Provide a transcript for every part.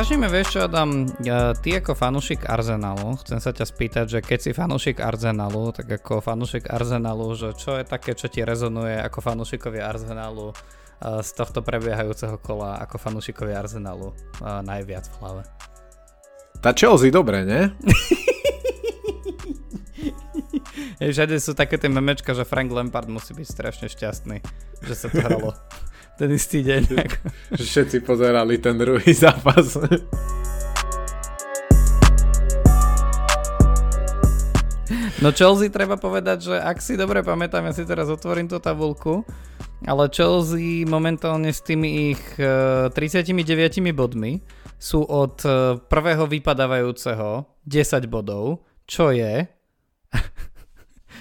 Začneme, vieš čo, Adam, ty ako fanúšik Arsenalu, chcem sa ťa spýtať, že keď si fanúšik Arsenalu, tak ako fanúšik Arsenalu, že čo je také, čo ti rezonuje ako fanúšikovia Arsenalu z tohto prebiehajúceho kola ako fanúšikovia Arsenalu najviac v hlave? Tá Chelsea dobre, ne? Všade sú také tie memečka, že Frank Lampard musí byť strašne šťastný, že sa to hralo ten istý deň. Že všetci pozerali ten druhý zápas. No Chelsea treba povedať, že ak si dobre pamätám, ja si teraz otvorím tú tabulku, ale Chelsea momentálne s tými ich 39 e, bodmi sú od e, prvého vypadávajúceho 10 bodov, čo je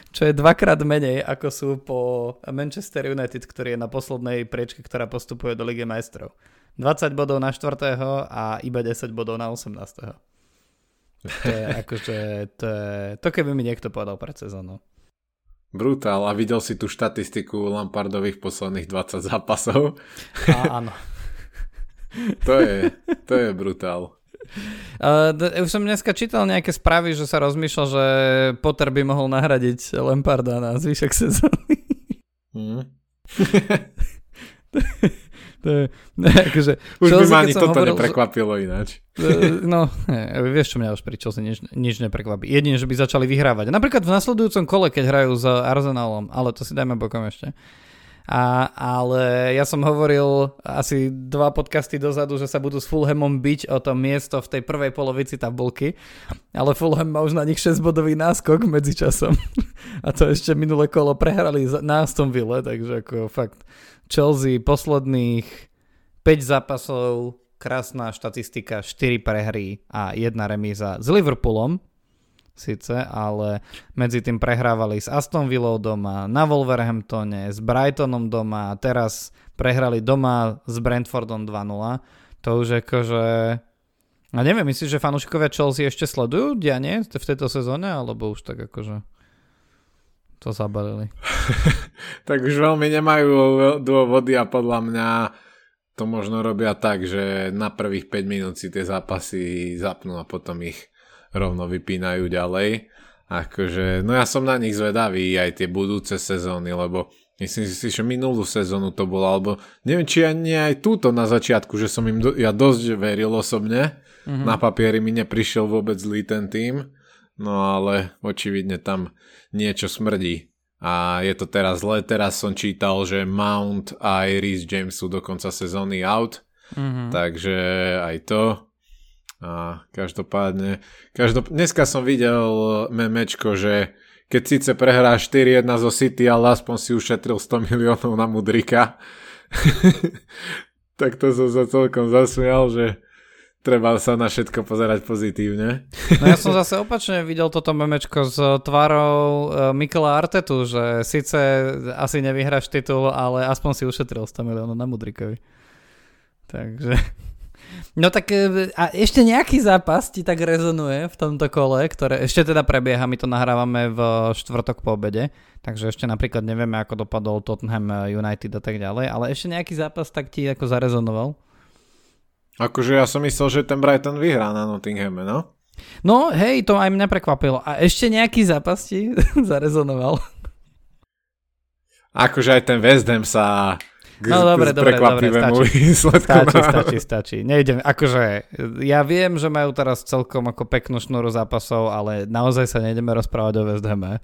čo je dvakrát menej ako sú po Manchester United, ktorý je na poslednej priečke, ktorá postupuje do Ligy majstrov. 20 bodov na 4. a iba 10 bodov na 18. To je akože, to, je, to keby mi niekto povedal pred sezónou. Brutál. A videl si tú štatistiku Lampardových posledných 20 zápasov? A, áno. to je, to je brutál. Uh, už som dneska čítal nejaké správy, že sa rozmýšľal, že Potter by mohol nahradiť Lamparda na zvyšok sezóny. Mm. to je, ne, akože, už by ma ani toto hovoril, neprekvapilo ináč. no, ne, vieš čo mňa už pri Chelsea nič, nič neprekvapí. Jedine, že by začali vyhrávať. Napríklad v nasledujúcom kole, keď hrajú s Arsenalom, ale to si dajme bokom ešte. A, ale ja som hovoril asi dva podcasty dozadu, že sa budú s Fulhamom byť o to miesto v tej prvej polovici tabulky, ale Fulham má už na nich 6-bodový náskok medzi časom. A to ešte minulé kolo prehrali na Aston Ville, takže ako fakt Chelsea posledných 5 zápasov, krásna štatistika, 4 prehry a jedna remíza s Liverpoolom, síce, ale medzi tým prehrávali s Aston Villou doma, na Wolverhamptone, s Brightonom doma a teraz prehrali doma s Brentfordom 2-0. To už akože... A neviem, myslíš, že fanúšikovia Chelsea ešte sledujú dianie v tejto sezóne, alebo už tak akože to zabalili? tak už veľmi nemajú dôvody a podľa mňa to možno robia tak, že na prvých 5 minút si tie zápasy zapnú a potom ich rovno vypínajú ďalej. Akože, no ja som na nich zvedavý aj tie budúce sezóny, lebo myslím si, že minulú sezónu to bolo, alebo neviem, či ani aj túto na začiatku, že som im do, ja dosť veril osobne. Mm-hmm. Na papieri mi neprišiel vôbec zlý ten tým, no ale očividne tam niečo smrdí. A je to teraz zle, teraz som čítal, že Mount a Iris James sú do konca sezóny out, mm-hmm. takže aj to. A každopádne, každop... dneska som videl memečko, že keď síce prehrá 4-1 zo City, ale aspoň si ušetril 100 miliónov na Mudrika, tak to som sa celkom zasmial, že treba sa na všetko pozerať pozitívne. No ja som zase opačne videl toto memečko s tvárou e, Mikela Artetu, že síce asi nevyhráš titul, ale aspoň si ušetril 100 miliónov na Mudrikovi. Takže... No tak e, a ešte nejaký zápas ti tak rezonuje v tomto kole, ktoré ešte teda prebieha, my to nahrávame v štvrtok po obede, takže ešte napríklad nevieme, ako dopadol Tottenham e, United a tak ďalej, ale ešte nejaký zápas tak ti ako zarezonoval? Akože ja som myslel, že ten Brighton vyhrá na Nottinghame, no? No hej, to aj mňa prekvapilo. A ešte nejaký zápas ti zarezonoval? Akože aj ten West Ham sa No dobre, dobre, dobre, stačí. Stačí, stačí, stačí. Nejdem, akože ja viem, že majú teraz celkom ako peknú šnúru zápasov, ale naozaj sa nejdeme rozprávať o West Hame.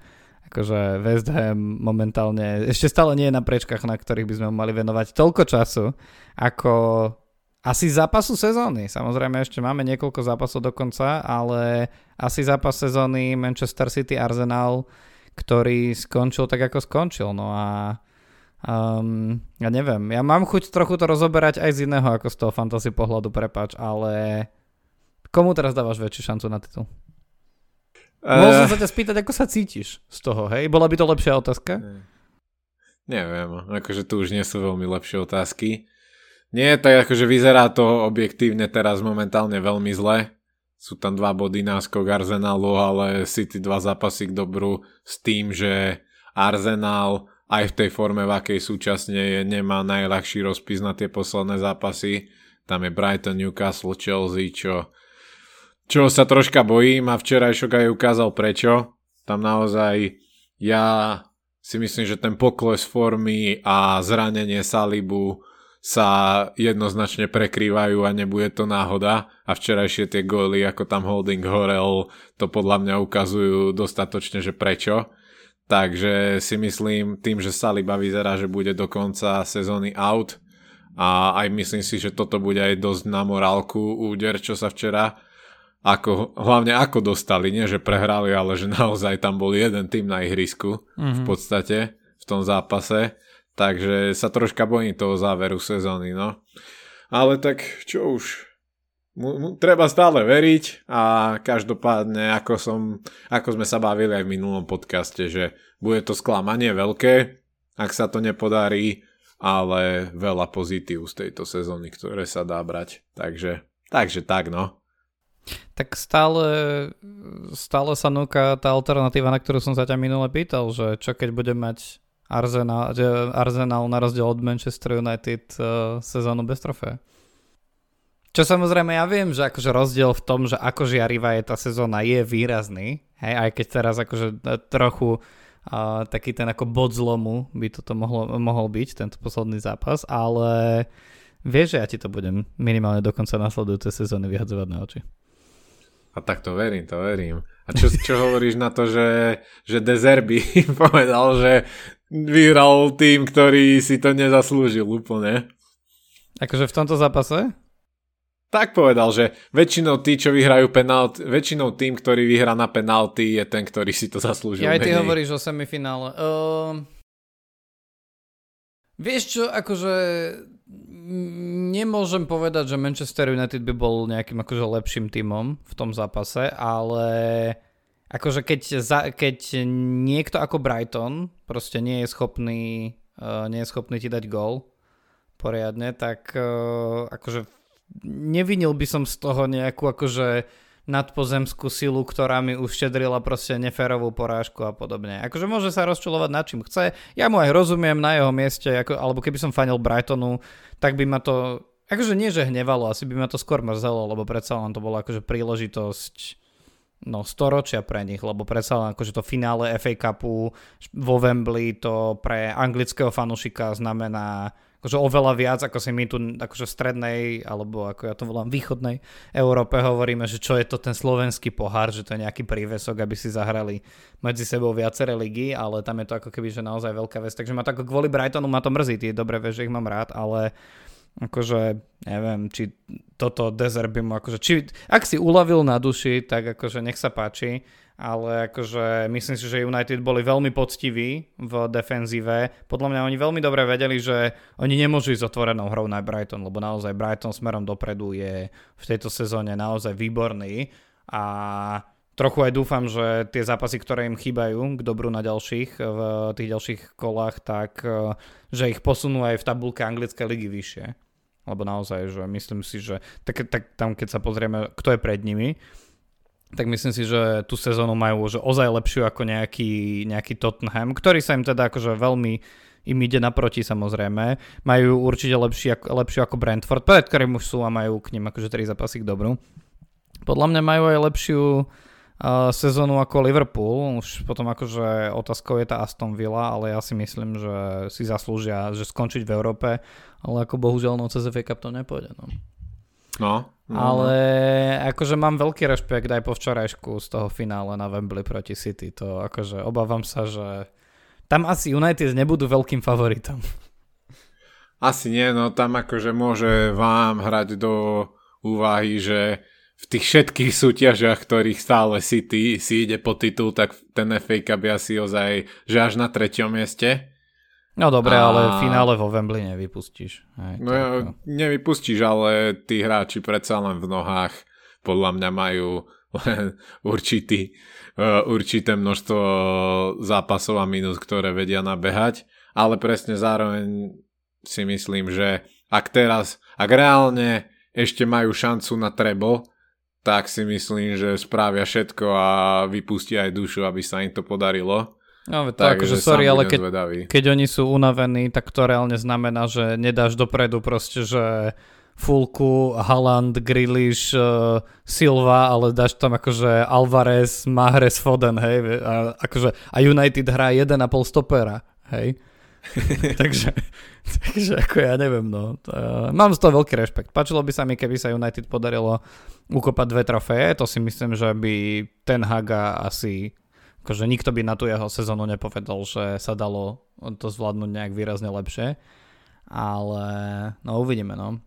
Akože West Ham momentálne ešte stále nie je na prečkách, na ktorých by sme mali venovať toľko času, ako asi zápasu sezóny. Samozrejme ešte máme niekoľko zápasov dokonca, ale asi zápas sezóny Manchester City Arsenal, ktorý skončil tak, ako skončil. No a Um, ja neviem, ja mám chuť trochu to rozoberať aj z iného ako z toho fantasy pohľadu, prepač, ale komu teraz dávaš väčšiu šancu na titul? Uh, Môžem sa ťa spýtať, ako sa cítiš z toho, hej? Bola by to lepšia otázka? Neviem, akože tu už nie sú veľmi lepšie otázky. Nie, tak akože vyzerá to objektívne teraz momentálne veľmi zle. Sú tam dva body náskok Arsenalu, ale City dva zápasy k dobru s tým, že Arsenal aj v tej forme, v akej súčasne je, nemá najľahší rozpis na tie posledné zápasy. tam je Brighton, Newcastle, Chelsea, čo, čo sa troška bojím a včerajšok aj ukázal prečo. Tam naozaj ja si myslím, že ten pokles formy a zranenie Salibu sa jednoznačne prekrývajú a nebude to náhoda a včerajšie tie góly, ako tam holding horel, to podľa mňa ukazujú dostatočne, že prečo. Takže si myslím, tým, že Saliba vyzerá, že bude do konca sezóny out a aj myslím si, že toto bude aj dosť na morálku úder, čo sa včera ako, hlavne ako dostali, nie že prehrali, ale že naozaj tam bol jeden tým na ihrisku mm-hmm. v mhm. podstate v tom zápase Takže sa troška bojím toho záveru sezóny, no. Ale tak čo už, treba stále veriť a každopádne, ako, som, ako sme sa bavili aj v minulom podcaste, že bude to sklamanie veľké, ak sa to nepodarí, ale veľa pozitív z tejto sezóny, ktoré sa dá brať. Takže, takže tak, no. Tak stále, stále sa núka tá alternatíva, na ktorú som sa ťa minule pýtal, že čo keď bude mať Arsenal, Arsenal na rozdiel od Manchester United uh, sezónu bez trofeja. Čo samozrejme ja viem, že akože rozdiel v tom, že ako žiarivá je tá sezóna je výrazný, hej, aj keď teraz akože e, trochu uh, taký ten ako bod zlomu by toto mohlo, mohol byť, tento posledný zápas, ale vieš, že ja ti to budem minimálne do konca nasledujúcej sezóny vyhadzovať na oči. A tak to verím, to verím. A čo, čo hovoríš na to, že, že Dezerby povedal, že vyhral tým, ktorý si to nezaslúžil úplne. Akože v tomto zápase? Tak povedal, že väčšinou tí, čo vyhrajú penalty, väčšinou tým, ktorý vyhrá na penalty, je ten, ktorý si to zaslúžil. Ja aj ty menej. hovoríš o semifinále. Uh, vieš čo, akože nemôžem povedať, že Manchester United by bol nejakým akože lepším tímom v tom zápase, ale akože keď, za, keď niekto ako Brighton proste nie je schopný, uh, nie je schopný ti dať gól poriadne, tak uh, akože nevinil by som z toho nejakú akože nadpozemskú silu, ktorá mi už štedrila proste neférovú porážku a podobne. Akože môže sa rozčulovať nad čím chce. Ja mu aj rozumiem na jeho mieste, ako, alebo keby som fanil Brightonu, tak by ma to, akože nie že hnevalo, asi by ma to skôr mrzelo, lebo predsa len to bolo akože príležitosť no, storočia pre nich, lebo predsa len akože to finále FA Cupu vo Wembley to pre anglického fanušika znamená akože oveľa viac, ako si my tu akože v strednej, alebo ako ja to volám východnej Európe hovoríme, že čo je to ten slovenský pohár, že to je nejaký prívesok, aby si zahrali medzi sebou viaceré ligy, ale tam je to ako keby, že naozaj veľká vec. Takže ma to ako kvôli Brightonu ma to mrzí, tie dobre vieš, že ich mám rád, ale akože, neviem, či toto Desert by mu akože, či, ak si uľavil na duši, tak akože nech sa páči, ale akože myslím si, že United boli veľmi poctiví v defenzíve. Podľa mňa oni veľmi dobre vedeli, že oni nemôžu ísť otvorenou hrou na Brighton, lebo naozaj Brighton smerom dopredu je v tejto sezóne naozaj výborný a trochu aj dúfam, že tie zápasy, ktoré im chýbajú k dobru na ďalších, v tých ďalších kolách, tak že ich posunú aj v tabulke anglické ligy vyššie lebo naozaj, že myslím si, že tak, tak tam keď sa pozrieme, kto je pred nimi, tak myslím si, že tú sezónu majú že ozaj lepšiu ako nejaký, nejaký Tottenham, ktorý sa im teda akože veľmi im ide naproti samozrejme. Majú určite lepší, lepšiu ako Brentford, pred ktorým už sú a majú k ním akože 3 zápasy k dobru. Podľa mňa majú aj lepšiu uh, sezónu ako Liverpool. Už potom akože otázkou je tá Aston Villa, ale ja si myslím, že si zaslúžia, že skončiť v Európe, ale ako bohužiaľ no cez FA Cup to nepôjde. No. No, no, Ale akože mám veľký rešpekt aj po včorajšku z toho finále na Wembley proti City. To akože obávam sa, že tam asi United nebudú veľkým favoritom. Asi nie, no tam akože môže vám hrať do úvahy, že v tých všetkých súťažiach, ktorých stále City si ide po titul, tak ten FA Cup je asi ozaj, že až na treťom mieste. No dobre, a... ale v finále vo Wembley nevypustíš. Hej, no ja, nevypustíš, ale tí hráči predsa len v nohách podľa mňa majú len určitý, uh, určité množstvo zápasov a minút, ktoré vedia nabehať, ale presne zároveň si myslím, že ak teraz, ak reálne ešte majú šancu na treble, tak si myslím, že spravia všetko a vypustia aj dušu, aby sa im to podarilo. No, tak, akože sorry, ale keď, keď oni sú unavení, tak to reálne znamená, že nedáš dopredu proste, že Fulku, Haaland, Grealish, uh, Silva, ale dáš tam akože Alvarez, Mahrez, Foden, hej, a, akože, a United hrá 1,5 stopera, hej. takže, takže ako ja neviem, no. Uh, mám z toho veľký rešpekt. Pačilo by sa mi, keby sa United podarilo ukopať dve trofeje, to si myslím, že by ten Haga asi akože nikto by na tú jeho sezónu nepovedal, že sa dalo to zvládnuť nejak výrazne lepšie. Ale no uvidíme, no.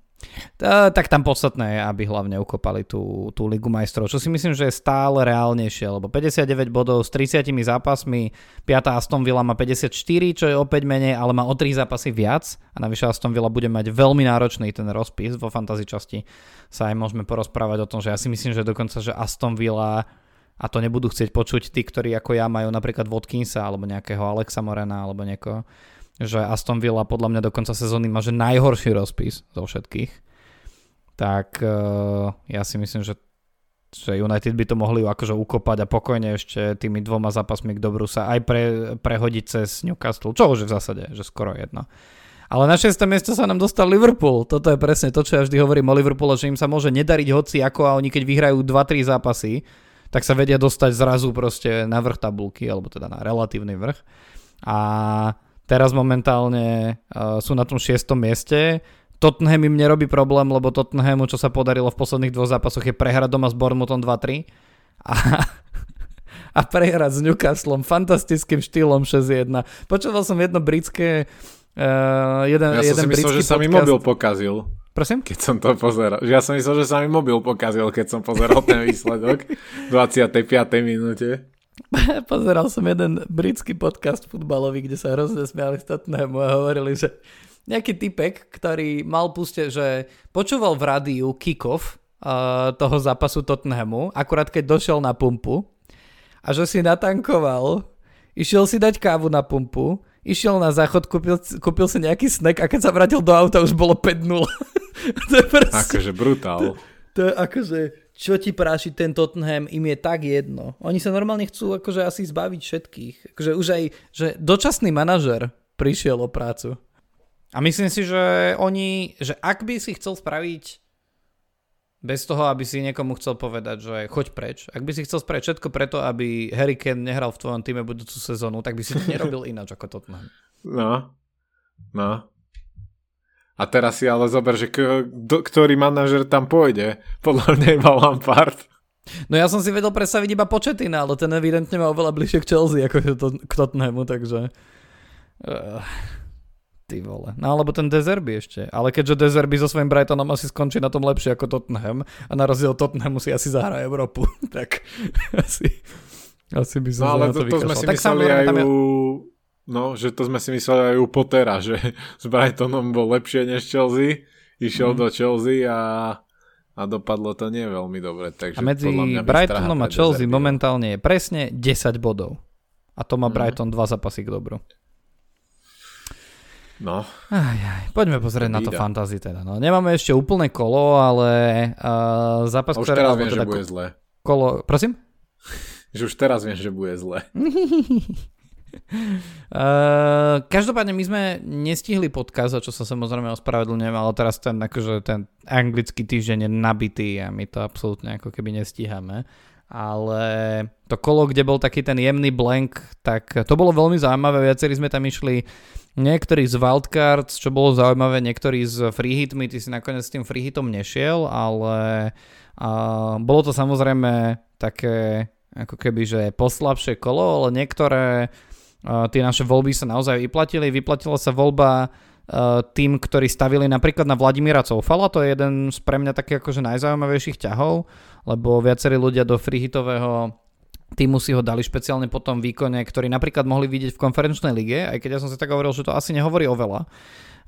Tak tam podstatné je, aby hlavne ukopali tú, tú Ligu majstrov, čo si myslím, že je stále reálnejšie, lebo 59 bodov s 30 zápasmi, 5. Aston Villa má 54, čo je opäť menej, ale má o 3 zápasy viac a navyše Aston Villa bude mať veľmi náročný ten rozpis vo fantasy časti. Sa aj môžeme porozprávať o tom, že ja si myslím, že dokonca, že Aston Villa a to nebudú chcieť počuť tí, ktorí ako ja majú napríklad Watkinsa alebo nejakého Alexa Morena alebo niekoho že Aston Villa podľa mňa do konca sezóny má že najhorší rozpis zo všetkých, tak uh, ja si myslím, že, že United by to mohli akože ukopať a pokojne ešte tými dvoma zápasmi k dobru sa aj pre, prehodiť cez Newcastle, čo už v zásade, že skoro jedno. Ale na 6. miesto sa nám dostal Liverpool. Toto je presne to, čo ja vždy hovorím o Liverpoole, že im sa môže nedariť hoci ako a oni keď vyhrajú 2-3 zápasy, tak sa vedia dostať zrazu proste na vrch tabulky, alebo teda na relatívny vrch. A Teraz momentálne uh, sú na tom šiestom mieste. Tottenham im nerobí problém, lebo Tottenhamu, čo sa podarilo v posledných dvoch zápasoch, je prehrať doma s Bournemouthom 2-3 a, a prehrať s Newcastlom fantastickým štýlom 6-1. Počúval som jedno britské uh, jeden, ja jeden som si myslel, že sa mi mobil pokazil. Prosím? Keď som to pozeral. Ja som myslel, že sa mi mobil pokazil, keď som pozeral ten výsledok v 25. minúte. Pozeral som jeden britský podcast futbalový, kde sa hrozne smiali Tottenhamu a hovorili, že nejaký typek, ktorý mal puste, že počúval v rádiu kick-off uh, toho zápasu Tottenhamu, akurát keď došiel na pumpu a že si natankoval, išiel si dať kávu na pumpu, išiel na záchod, kúpil, kúpil si nejaký snack a keď sa vrátil do auta už bolo 5-0. to je proste, akože brutál. To, to je akože čo ti práši ten Tottenham, im je tak jedno. Oni sa normálne chcú akože asi zbaviť všetkých. Akože už aj, že dočasný manažer prišiel o prácu. A myslím si, že oni, že ak by si chcel spraviť bez toho, aby si niekomu chcel povedať, že choď preč. Ak by si chcel spraviť všetko preto, aby Harry Kane nehral v tvojom týme budúcu sezónu, tak by si to nerobil ináč ako Tottenham. No, no. A teraz si ale zober, že k- do, ktorý manažer tam pôjde. Podľa mňa iba Lampard. No ja som si vedel predstaviť iba Početina, ale ten evidentne má oveľa bližšie k Chelsea ako to, k Tottenhamu, takže... Uh, ty vole. No alebo ten Dezerby ešte. Ale keďže Dezerby so svojím Brightonom asi skončí na tom lepšie ako Tottenham a na rozdiel Tottenhamu si asi zahrá Európu, tak asi, asi by som no, ale to, to, to sme si tak mysleli aj u... Je No, že to sme si mysleli aj u Pottera, že s Brightonom bol lepšie než Chelsea, išiel mm. do Chelsea a, a dopadlo to nie veľmi dobre. Takže a medzi Brightonom a Chelsea momentálne je presne 10 bodov. A to má mm. Brighton dva zápasy k dobru. No. Aj, aj. Poďme pozrieť na to fantasy teda. No, nemáme ešte úplné kolo, ale uh, zápas, už ktoré... teraz viem, teda že bude zle. Kolo... Prosím? že už teraz viem, že bude zle. Uh, každopádne my sme nestihli podcast, čo sa samozrejme ospravedlňujem, ale teraz ten, akože ten anglický týždeň je nabitý a my to absolútne ako keby nestíhame. Ale to kolo, kde bol taký ten jemný blank, tak to bolo veľmi zaujímavé. Viacerí sme tam išli niektorí z wildcards, čo bolo zaujímavé, niektorí z free hitmi, ty si nakoniec s tým free hitom nešiel, ale uh, bolo to samozrejme také ako keby, že poslabšie kolo, ale niektoré tie naše voľby sa naozaj vyplatili. Vyplatila sa voľba tým, ktorí stavili napríklad na Vladimíra Coufala, to je jeden z pre mňa takých akože najzaujímavejších ťahov, lebo viacerí ľudia do freehitového týmu si ho dali špeciálne po tom výkone, ktorý napríklad mohli vidieť v konferenčnej lige, aj keď ja som si tak hovoril, že to asi nehovorí o veľa.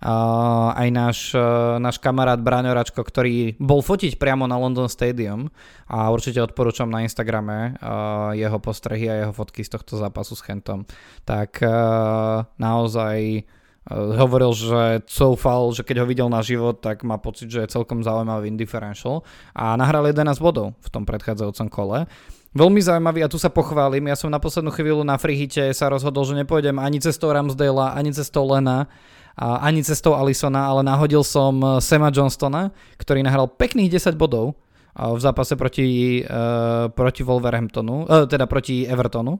Uh, aj náš, uh, náš kamarát Braňoračko, ktorý bol fotiť priamo na London Stadium a určite odporúčam na Instagrame uh, jeho postrehy a jeho fotky z tohto zápasu s Chentom. Tak uh, naozaj hovoril, že coufal, že keď ho videl na život, tak má pocit, že je celkom zaujímavý in differential a nahral 11 bodov v tom predchádzajúcom kole. Veľmi zaujímavý a tu sa pochválim. Ja som na poslednú chvíľu na Frihite sa rozhodol, že nepôjdem ani cestou Ramsdale, ani cestou Lena, ani cestou Alisona, ale nahodil som eh, Sema Johnstona, ktorý nahral pekných 10 bodov v zápase proti, uh, proti Wolverhamptonu, teda proti Evertonu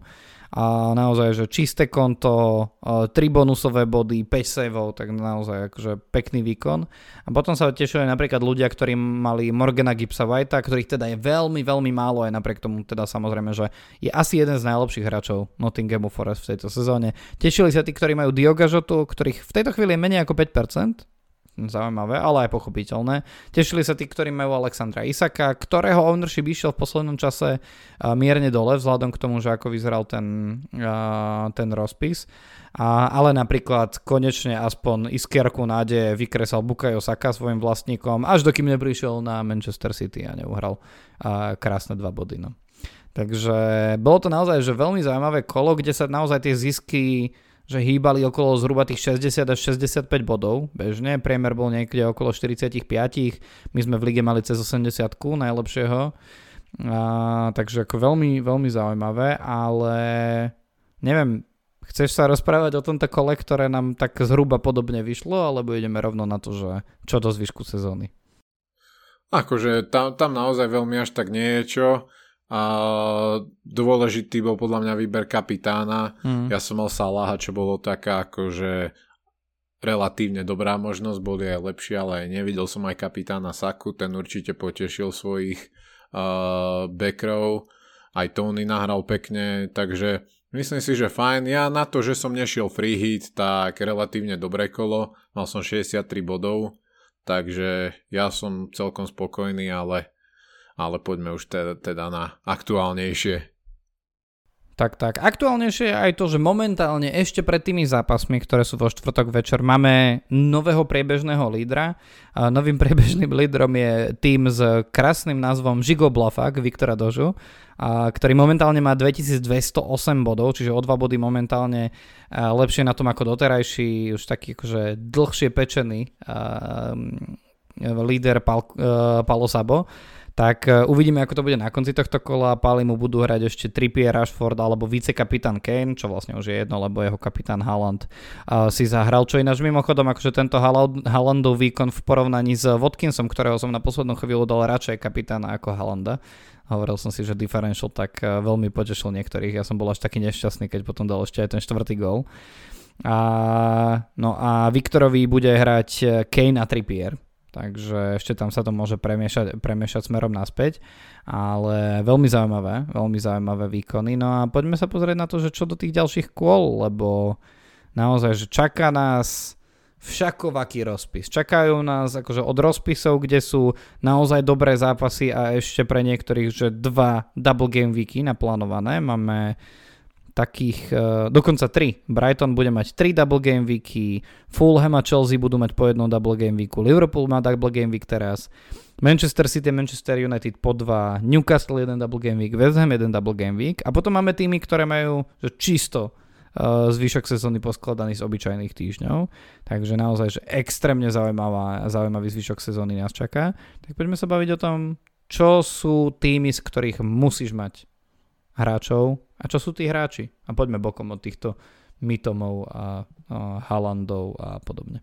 a naozaj, že čisté konto, 3 bonusové body, 5 saveov, tak naozaj akože pekný výkon. A potom sa tešili napríklad ľudia, ktorí mali Morgana Gibsa Whitea, ktorých teda je veľmi, veľmi málo aj napriek tomu teda samozrejme, že je asi jeden z najlepších hráčov Nottinghamu Forest v tejto sezóne. Tešili sa tí, ktorí majú Dioga Žotu, ktorých v tejto chvíli je menej ako 5%, zaujímavé, ale aj pochopiteľné. Tešili sa tí, ktorí majú Alexandra Isaka, ktorého ownership išiel v poslednom čase mierne dole, vzhľadom k tomu, že ako vyzeral ten, ten rozpis. Ale napríklad konečne aspoň iskierku nádeje vykresal Bukayo Saka svojim vlastníkom, až dokým neprišiel na Manchester City a neuhral a krásne dva body. No. Takže bolo to naozaj že veľmi zaujímavé kolo, kde sa naozaj tie zisky že hýbali okolo zhruba tých 60 až 65 bodov bežne, priemer bol niekde okolo 45, my sme v lige mali cez 80 najlepšieho, a, takže ako veľmi, veľmi zaujímavé, ale neviem, chceš sa rozprávať o tomto kole, ktoré nám tak zhruba podobne vyšlo, alebo ideme rovno na to, že čo do zvyšku sezóny? Akože tam, tam naozaj veľmi až tak nie je čo. A dôležitý bol podľa mňa výber kapitána. Mm. Ja som mal Salaha, čo bolo taká akože relatívne dobrá možnosť, boli aj lepšie, ale nevidel som aj kapitána Saku, ten určite potešil svojich uh, backrov, aj Tony nahral pekne, takže myslím si, že fajn. Ja na to, že som nešiel free hit, tak relatívne dobré kolo, mal som 63 bodov, takže ja som celkom spokojný, ale ale poďme už teda, teda na aktuálnejšie. Tak, tak. Aktuálnejšie je aj to, že momentálne ešte pred tými zápasmi, ktoré sú vo štvrtok večer, máme nového priebežného lídra. Novým priebežným lídrom je tým s krásnym názvom Žigo Blafak, Viktora Dožu, a, ktorý momentálne má 2208 bodov, čiže o dva body momentálne lepšie na tom ako doterajší, už taký akože dlhšie pečený a, líder Pal, Palo Sabo tak e, uvidíme, ako to bude na konci tohto kola. Páli mu budú hrať ešte Trippier, Rashford alebo vicekapitán Kane, čo vlastne už je jedno, lebo jeho kapitán Haaland uh, si zahral. Čo ináč mimochodom, akože tento Haalandov výkon v porovnaní s Watkinsom, ktorého som na poslednú chvíľu dal radšej kapitána ako Haalanda. Hovoril som si, že differential tak uh, veľmi potešil niektorých. Ja som bol až taký nešťastný, keď potom dal ešte aj ten štvrtý gol. A, no a Viktorovi bude hrať Kane a Trippier takže ešte tam sa to môže premiešať, premiešať smerom naspäť, ale veľmi zaujímavé, veľmi zaujímavé výkony. No a poďme sa pozrieť na to, že čo do tých ďalších kôl, lebo naozaj, že čaká nás všakovaký rozpis. Čakajú nás akože od rozpisov, kde sú naozaj dobré zápasy a ešte pre niektorých, že dva double game weeky naplánované. Máme takých, uh, dokonca 3. Brighton bude mať 3 double game weeky, Fulham a Chelsea budú mať po jednom double game weeku, Liverpool má double game week teraz, Manchester City, Manchester United po 2, Newcastle jeden double game week, West Ham jeden double game week a potom máme týmy, ktoré majú čisto uh, zvyšok sezóny poskladaný z obyčajných týždňov. Takže naozaj, že extrémne zaujímavá, zaujímavý zvyšok sezóny nás čaká. Tak poďme sa baviť o tom, čo sú týmy, z ktorých musíš mať hráčov a čo sú tí hráči. A poďme bokom od týchto Mitomov a, a Halandov a podobne.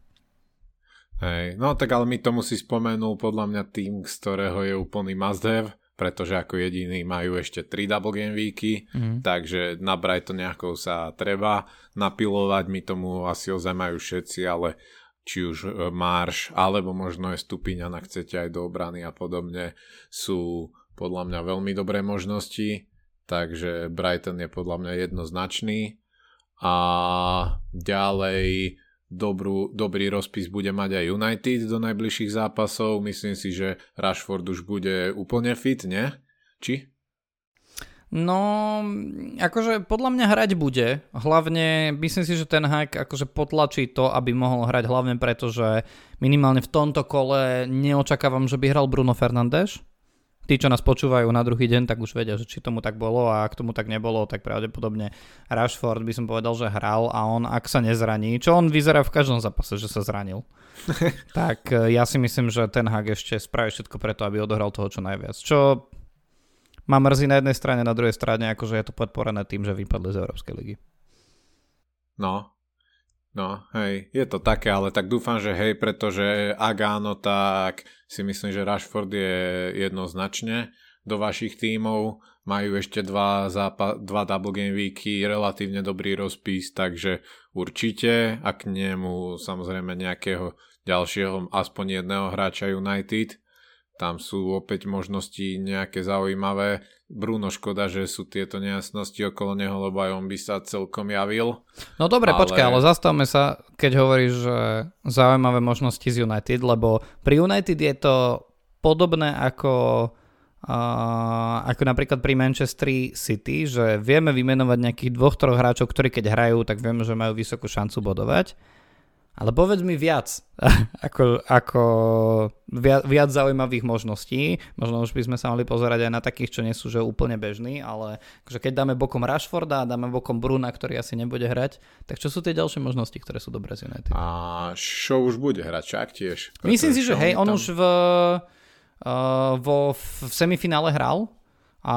Hej, no tak ale my tomu si spomenul podľa mňa tým, z ktorého je úplný must have, pretože ako jediný majú ešte 3 double game weeky, mm. takže na Brighton nejakou sa treba napilovať, my tomu asi ozaj majú všetci, ale či už e, Marš, alebo možno aj Stupiňana chcete aj do obrany a podobne, sú podľa mňa veľmi dobré možnosti takže Brighton je podľa mňa jednoznačný a ďalej dobrú, dobrý rozpis bude mať aj United do najbližších zápasov. Myslím si, že Rashford už bude úplne fit, nie? Či? No, akože podľa mňa hrať bude. Hlavne myslím si, že ten hack akože potlačí to, aby mohol hrať hlavne preto, že minimálne v tomto kole neočakávam, že by hral Bruno Fernández tí, čo nás počúvajú na druhý deň, tak už vedia, že či tomu tak bolo a ak tomu tak nebolo, tak pravdepodobne Rashford by som povedal, že hral a on, ak sa nezraní, čo on vyzerá v každom zápase, že sa zranil, tak e, ja si myslím, že ten Hag ešte spraví všetko preto, aby odohral toho čo najviac. Čo ma mrzí na jednej strane, na druhej strane, akože je to podporené tým, že vypadli z Európskej ligy. No, No, hej, je to také, ale tak dúfam, že hej, pretože ak áno, tak si myslím, že Rashford je jednoznačne do vašich tímov. Majú ešte dva, zápa- dva double game weeky, relatívne dobrý rozpis, takže určite, a k nemu samozrejme nejakého ďalšieho, aspoň jedného hráča United, tam sú opäť možnosti nejaké zaujímavé. Bruno škoda, že sú tieto nejasnosti okolo neho, lebo aj on by sa celkom javil. No dobre, ale... počkaj, ale zastavme sa, keď hovoríš, že zaujímavé možnosti z United, lebo pri United je to podobné ako, uh, ako napríklad pri Manchester City, že vieme vymenovať nejakých dvoch, troch hráčov, ktorí keď hrajú, tak vieme, že majú vysokú šancu bodovať ale povedz mi viac, ako, ako viac, viac zaujímavých možností. Možno už by sme sa mali pozerať aj na takých, čo nie sú že úplne bežní, ale akože keď dáme bokom Rashforda a dáme bokom Bruna, ktorý asi nebude hrať, tak čo sú tie ďalšie možnosti, ktoré sú dobré z United? A show už bude hrať, čak tiež. Myslím si, že hej, on tam... už v, uh, vo, v semifinále hral a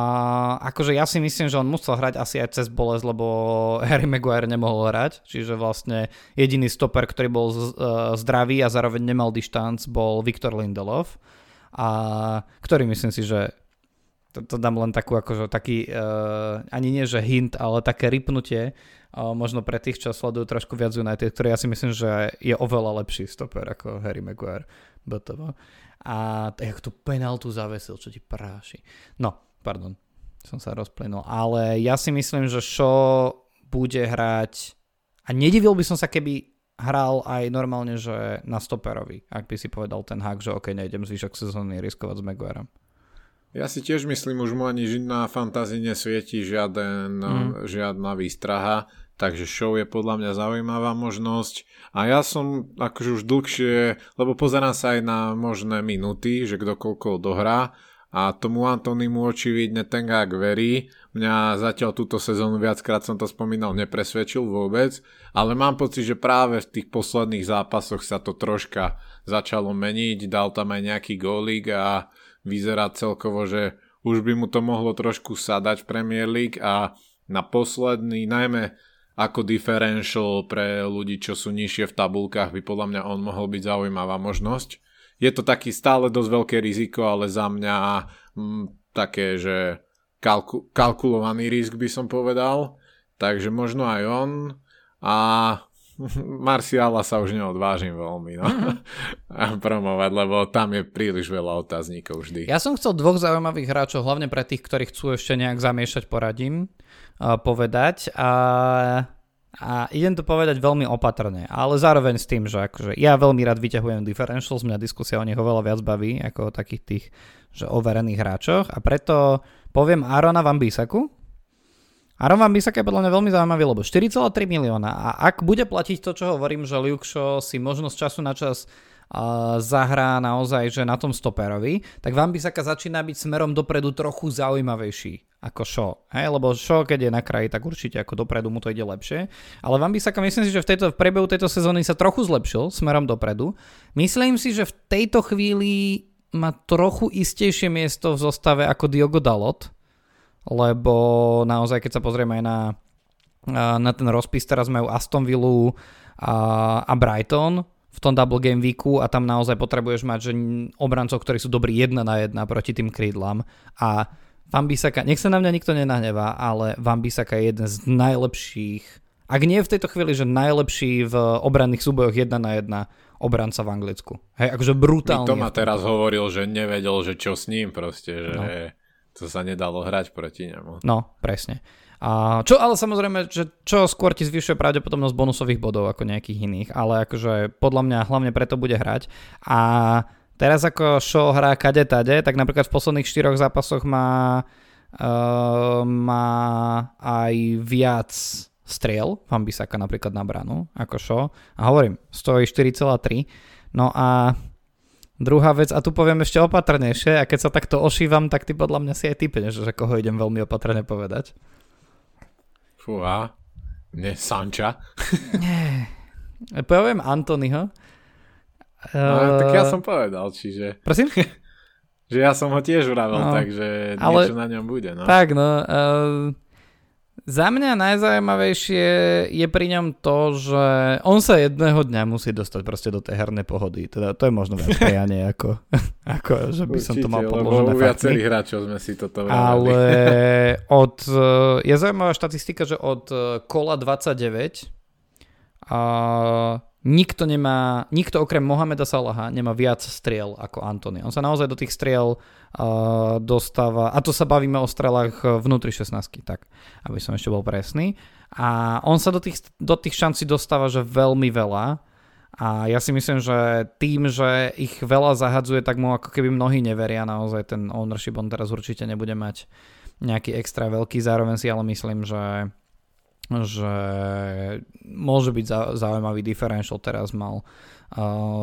akože ja si myslím, že on musel hrať asi aj cez bolesť, lebo Harry Maguire nemohol hrať, čiže vlastne jediný stoper, ktorý bol z, uh, zdravý a zároveň nemal dištanc, bol Viktor Lindelof, a ktorý myslím si, že to, to dám len takú, akože taký, uh, ani nie že hint, ale také rypnutie, uh, možno pre tých, čo sledujú trošku viac United, ktorý ja si myslím, že je oveľa lepší stoper ako Harry Maguire. BTV. A jak tú penaltu zavesil, čo ti práši. No, Pardon, som sa rozplynul. Ale ja si myslím, že Shaw bude hrať a nedivil by som sa, keby hral aj normálne, že na stoperovi, ak by si povedal ten hák, že ok, nejdem zvyšok sezóny riskovať s Maguireom. Ja si tiež myslím, už mu ani na fantázii nesvieti žiaden, mm. žiadna výstraha, takže show je podľa mňa zaujímavá možnosť. A ja som akože už dlhšie, lebo pozerám sa aj na možné minuty, že kto koľko dohrá a tomu Antonimu očividne ten gák verí. Mňa zatiaľ túto sezónu viackrát som to spomínal, nepresvedčil vôbec, ale mám pocit, že práve v tých posledných zápasoch sa to troška začalo meniť, dal tam aj nejaký gólik a vyzerá celkovo, že už by mu to mohlo trošku sadať v Premier League. A na posledný, najmä ako differential pre ľudí, čo sú nižšie v tabulkách, by podľa mňa on mohol byť zaujímavá možnosť je to taký stále dosť veľké riziko, ale za mňa m, mm, také, že kalku, kalkulovaný risk by som povedal. Takže možno aj on. A Marciala sa už neodvážim veľmi no, mm. promovať, lebo tam je príliš veľa otáznikov vždy. Ja som chcel dvoch zaujímavých hráčov, hlavne pre tých, ktorí chcú ešte nejak zamiešať poradím, povedať. A a idem to povedať veľmi opatrne, ale zároveň s tým, že akože ja veľmi rád vyťahujem differentials, mňa diskusia o nich oveľa viac baví, ako o takých tých že overených hráčoch. A preto poviem Arona Van Bisaku. Aaron Van Bisaka je podľa mňa veľmi zaujímavý, lebo 4,3 milióna. A ak bude platiť to, čo hovorím, že Shaw si možno z času na čas zahrá naozaj, že na tom stoperovi, tak Van Bisaka začína byť smerom dopredu trochu zaujímavejší ako Shaw. Hej, lebo Shaw, keď je na kraji, tak určite ako dopredu mu to ide lepšie. Ale Van Bissaka myslím si, že v, tejto, v priebehu tejto sezóny sa trochu zlepšil smerom dopredu. Myslím si, že v tejto chvíli má trochu istejšie miesto v zostave ako Diogo Dalot, lebo naozaj, keď sa pozrieme aj na, na ten rozpis, teraz majú Aston Villa a, a Brighton, v tom double game weeku a tam naozaj potrebuješ mať že obrancov, ktorí sú dobrí jedna na jedna proti tým krídlam a Van Bissaka, nech sa na mňa nikto nenahnevá, ale Van Bissaka je jeden z najlepších, ak nie v tejto chvíli, že najlepší v obranných súbojoch jedna na jedna obranca v Anglicku. Hej, akože brutálne. to ma teraz hovoril, že nevedel, že čo s ním proste, že no. to sa nedalo hrať proti nemu. No, presne. A čo ale samozrejme, že čo skôr ti zvyšuje pravdepodobnosť bonusových bodov ako nejakých iných, ale akože podľa mňa hlavne preto bude hrať. A Teraz ako show hrá kade tade, tak napríklad v posledných štyroch zápasoch má, uh, má aj viac striel, Van Bissaka napríklad na bránu, ako show. A hovorím, stojí 4,3. No a druhá vec, a tu poviem ešte opatrnejšie, a keď sa takto ošívam, tak ty podľa mňa si aj typneš, že koho idem veľmi opatrne povedať. Fúha, ne Sanča. Nie. Poviem Antonyho, No, tak ja som povedal, čiže... Prosím? že ja som ho tiež vravel, no, takže ale... niečo na ňom bude. No. Tak, no. Uh, Za mňa najzaujímavejšie je pri ňom to, že on sa jedného dňa musí dostať proste do tej hernej pohody. Teda to je možno viac prianie, ako, ako že by Určite, som to mal podložené faktmi. viacerých hráčov sme si toto vrali. Ale od, je zaujímavá štatistika, že od kola 29 a nikto nemá, nikto okrem Mohameda Salaha nemá viac striel ako Antony. On sa naozaj do tých striel uh, dostáva, a to sa bavíme o strelách vnútri 16, tak, aby som ešte bol presný. A on sa do tých, do tých šancí dostáva, že veľmi veľa. A ja si myslím, že tým, že ich veľa zahadzuje, tak mu ako keby mnohí neveria naozaj ten ownership, on teraz určite nebude mať nejaký extra veľký, zároveň si ale myslím, že že môže byť zaujímavý differential. Teraz mal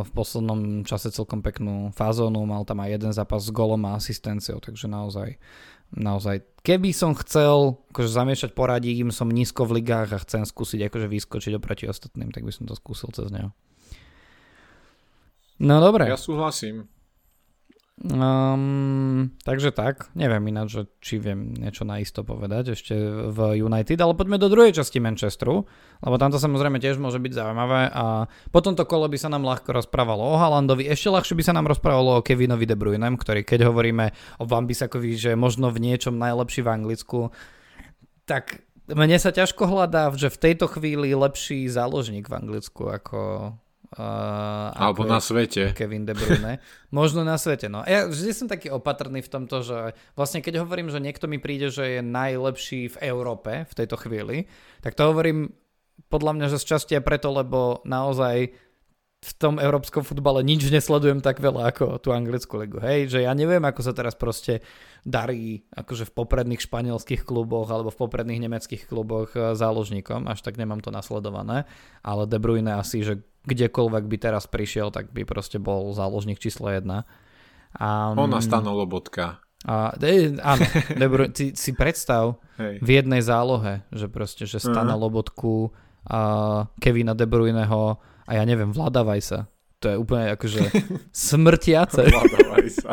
v poslednom čase celkom peknú fazónu, mal tam aj jeden zápas s golom a asistenciou, takže naozaj naozaj, keby som chcel akože zamiešať poradí, im som nízko v ligách a chcem skúsiť akože vyskočiť oproti ostatným, tak by som to skúsil cez neho. No dobre. Ja súhlasím. Um, takže tak, neviem ináč, že či viem niečo naisto povedať ešte v United, ale poďme do druhej časti Manchesteru, lebo tamto samozrejme tiež môže byť zaujímavé a po tomto kole by sa nám ľahko rozprávalo o Halandovi, ešte ľahšie by sa nám rozprávalo o Kevinovi De Bruyne, ktorý keď hovoríme o Vambisakovi, že možno v niečom najlepší v Anglicku, tak mne sa ťažko hľadá, že v tejto chvíli lepší záložník v Anglicku ako Uh, Alebo na svete. Kevin De Bruyne. Možno na svete, no. Ja vždy som taký opatrný v tomto, že vlastne keď hovorím, že niekto mi príde, že je najlepší v Európe v tejto chvíli, tak to hovorím podľa mňa, že z časti je preto, lebo naozaj v tom európskom futbale nič nesledujem tak veľa ako tú anglickú ligu. Hej, že ja neviem, ako sa teraz proste darí akože v popredných španielských kluboch alebo v popredných nemeckých kluboch eh, záložníkom, až tak nemám to nasledované, ale De Bruyne asi, že kdekoľvek by teraz prišiel, tak by proste bol záložník číslo jedna. A, Ona stano Lobotka. A, de, áno, De Bruyne, si, si predstav Hej. v jednej zálohe, že proste, že stane uh-huh. Lobotku, a Kevina De Bruyneho, a ja neviem, vládavaj sa. To je úplne akože smrtiace. vládavaj sa.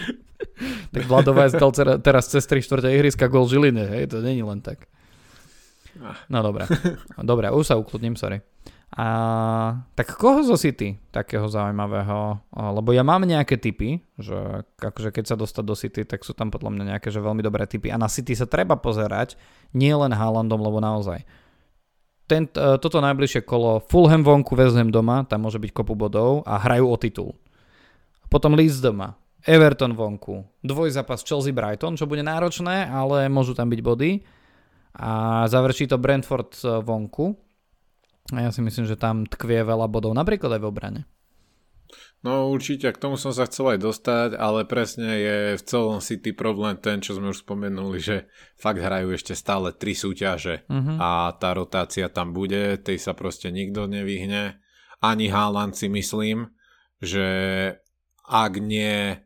tak Vladovaj dal teraz cez 3 čtvrte ihriska gol Žiline, hej, to není len tak. Ah. No dobré. Dobre, už sa ukludním, sorry. A, tak koho zo City takého zaujímavého? Lebo ja mám nejaké typy, že akože keď sa dostať do City, tak sú tam podľa mňa nejaké že veľmi dobré typy. A na City sa treba pozerať, nie len Haalandom, lebo naozaj ten, e, toto najbližšie kolo Fulham vonku, West Ham doma, tam môže byť kopu bodov a hrajú o titul. Potom Leeds doma, Everton vonku, dvojzápas Chelsea-Brighton, čo bude náročné, ale môžu tam byť body. A završí to Brentford e, vonku. A ja si myslím, že tam tkvie veľa bodov, napríklad aj v obrane. No určite, k tomu som sa chcel aj dostať, ale presne je v celom City problém ten, čo sme už spomenuli, že fakt hrajú ešte stále tri súťaže uh-huh. a tá rotácia tam bude, tej sa proste nikto nevyhne. Ani Haaland si myslím, že ak nie,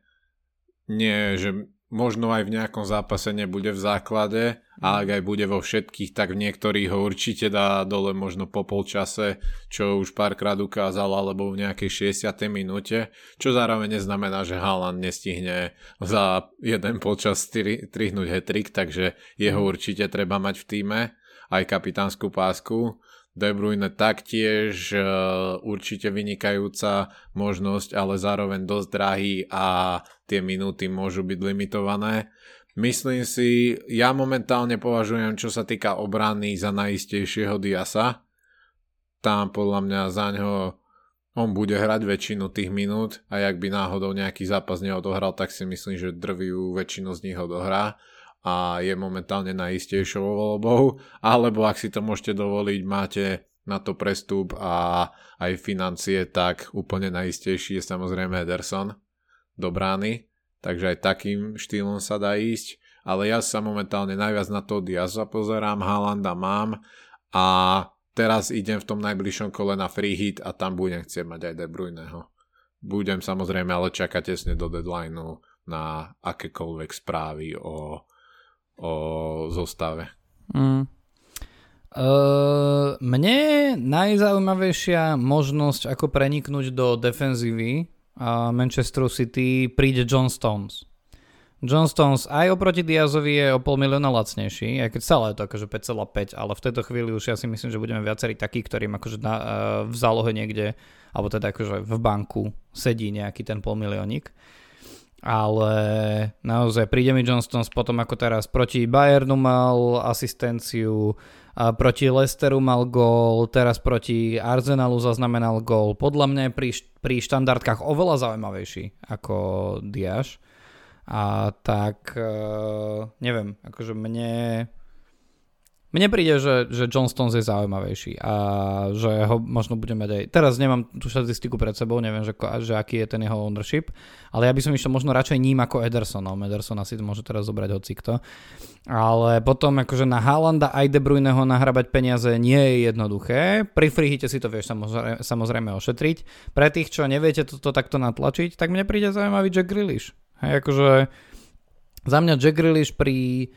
nie, že možno aj v nejakom zápase nebude v základe a ak aj bude vo všetkých, tak v niektorých ho určite dá dole možno po polčase, čo už párkrát ukázal, alebo v nejakej 60. minúte, čo zároveň neznamená, že Haaland nestihne za jeden polčas trihnúť hetrik, takže jeho mhm. určite treba mať v týme, aj kapitánsku pásku. De Bruyne taktiež uh, určite vynikajúca možnosť, ale zároveň dosť drahý a tie minúty môžu byť limitované. Myslím si, ja momentálne považujem, čo sa týka obrany za najistejšieho Diasa. Tam podľa mňa za ňo on bude hrať väčšinu tých minút a ak by náhodou nejaký zápas neodohral, tak si myslím, že drviu väčšinu z nich odohrá a je momentálne najistejšou voľbou, alebo ak si to môžete dovoliť, máte na to prestup a aj financie, tak úplne najistejší je samozrejme Ederson do brány, takže aj takým štýlom sa dá ísť, ale ja sa momentálne najviac na to Diaza pozerám, Halanda mám a teraz idem v tom najbližšom kole na free hit a tam budem chcieť mať aj De Bruyneho. Budem samozrejme ale čakať tesne do deadlineu na akékoľvek správy o o zostave? Mm. Uh, mne najzaujímavejšia možnosť, ako preniknúť do defenzívy uh, Manchester City, príde John Stones. John Stones aj oproti Diazovi je o pol milióna lacnejší, aj keď stále je to akože 5,5, ale v tejto chvíli už ja si myslím, že budeme viacerí takí, ktorým akože na, uh, v zálohe niekde, alebo teda akože v banku sedí nejaký ten pol miliónik. Ale naozaj príde mi John Stones potom ako teraz proti Bayernu mal asistenciu, a proti Lesteru mal gól, teraz proti Arsenalu zaznamenal gól. Podľa mňa pri, pri štandardkách oveľa zaujímavejší ako Diaz. A tak, uh, neviem, akože mne mne príde, že, že John Stones je zaujímavejší a že ho možno budeme aj... Teraz nemám tú štatistiku pred sebou, neviem, že, že aký je ten jeho ownership, ale ja by som išiel možno radšej ním ako Edersonom. Ederson asi môže teraz zobrať hocikto. Ale potom akože na Haalanda aj De Bruyneho nahrabať peniaze nie je jednoduché. Pri freehite si to vieš samozrejme, samozrejme ošetriť. Pre tých, čo neviete toto takto natlačiť, tak mne príde zaujímavý Jack Grealish. Hej, akože za mňa Jack Grealish pri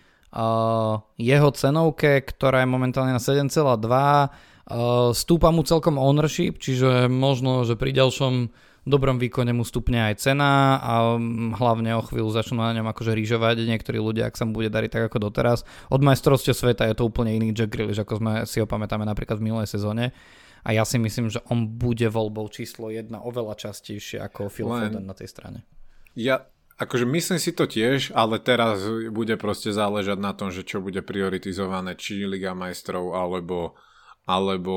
jeho cenovke, ktorá je momentálne na 7,2, uh, stúpa mu celkom ownership, čiže možno, že pri ďalšom dobrom výkone mu stupne aj cena a hlavne o chvíľu začnú na ňom akože rýžovať niektorí ľudia, ak sa mu bude dariť tak ako doteraz. Od majstrovstia sveta je to úplne iný Jack Grealish, ako sme si ho pamätáme napríklad v minulej sezóne. A ja si myslím, že on bude voľbou číslo jedna oveľa častejšie ako Phil Foden na tej strane. Ja Akože myslím si to tiež, ale teraz bude proste záležať na tom, že čo bude prioritizované, či Liga majstrov alebo, alebo